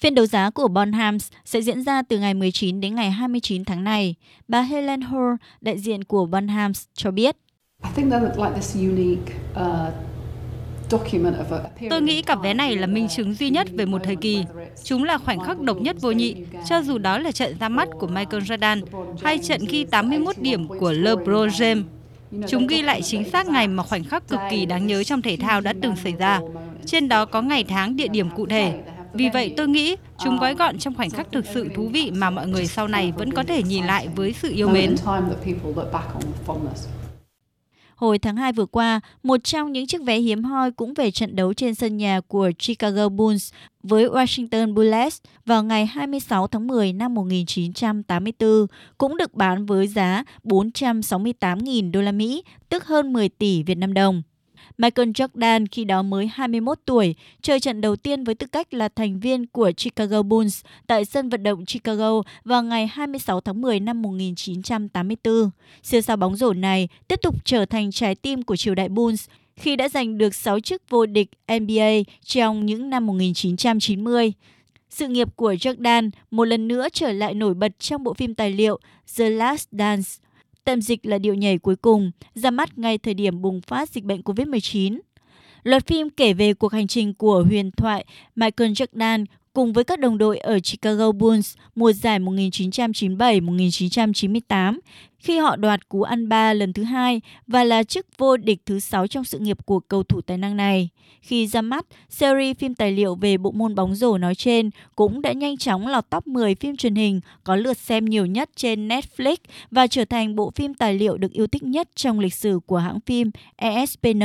Phiên đấu giá của Bonhams sẽ diễn ra từ ngày 19 đến ngày 29 tháng này. Bà Helen Hoare, đại diện của Bonhams, cho biết. Tôi nghĩ cặp vé này là minh chứng duy nhất về một thời kỳ. Chúng là khoảnh khắc độc nhất vô nhị, cho dù đó là trận ra mắt của Michael Jordan hay trận ghi 81 điểm của LeBron James. Chúng ghi lại chính xác ngày mà khoảnh khắc cực kỳ đáng nhớ trong thể thao đã từng xảy ra. Trên đó có ngày tháng, địa điểm cụ thể. Vì vậy tôi nghĩ chúng gói gọn trong khoảnh khắc thực sự thú vị mà mọi người sau này vẫn có thể nhìn lại với sự yêu mến. Hồi tháng 2 vừa qua, một trong những chiếc vé hiếm hoi cũng về trận đấu trên sân nhà của Chicago Bulls với Washington Bullets vào ngày 26 tháng 10 năm 1984 cũng được bán với giá 468.000 đô la Mỹ, tức hơn 10 tỷ Việt Nam đồng. Michael Jordan khi đó mới 21 tuổi, chơi trận đầu tiên với tư cách là thành viên của Chicago Bulls tại sân vận động Chicago vào ngày 26 tháng 10 năm 1984. Siêu sao bóng rổ này tiếp tục trở thành trái tim của triều đại Bulls khi đã giành được 6 chức vô địch NBA trong những năm 1990. Sự nghiệp của Jordan một lần nữa trở lại nổi bật trong bộ phim tài liệu The Last Dance Tạm dịch là điệu nhảy cuối cùng, ra mắt ngay thời điểm bùng phát dịch bệnh COVID-19. Loạt phim kể về cuộc hành trình của huyền thoại Michael Jordan cùng với các đồng đội ở Chicago Bulls mùa giải 1997-1998 khi họ đoạt cú ăn ba lần thứ hai và là chức vô địch thứ sáu trong sự nghiệp của cầu thủ tài năng này. Khi ra mắt, series phim tài liệu về bộ môn bóng rổ nói trên cũng đã nhanh chóng lọt top 10 phim truyền hình có lượt xem nhiều nhất trên Netflix và trở thành bộ phim tài liệu được yêu thích nhất trong lịch sử của hãng phim ESPN.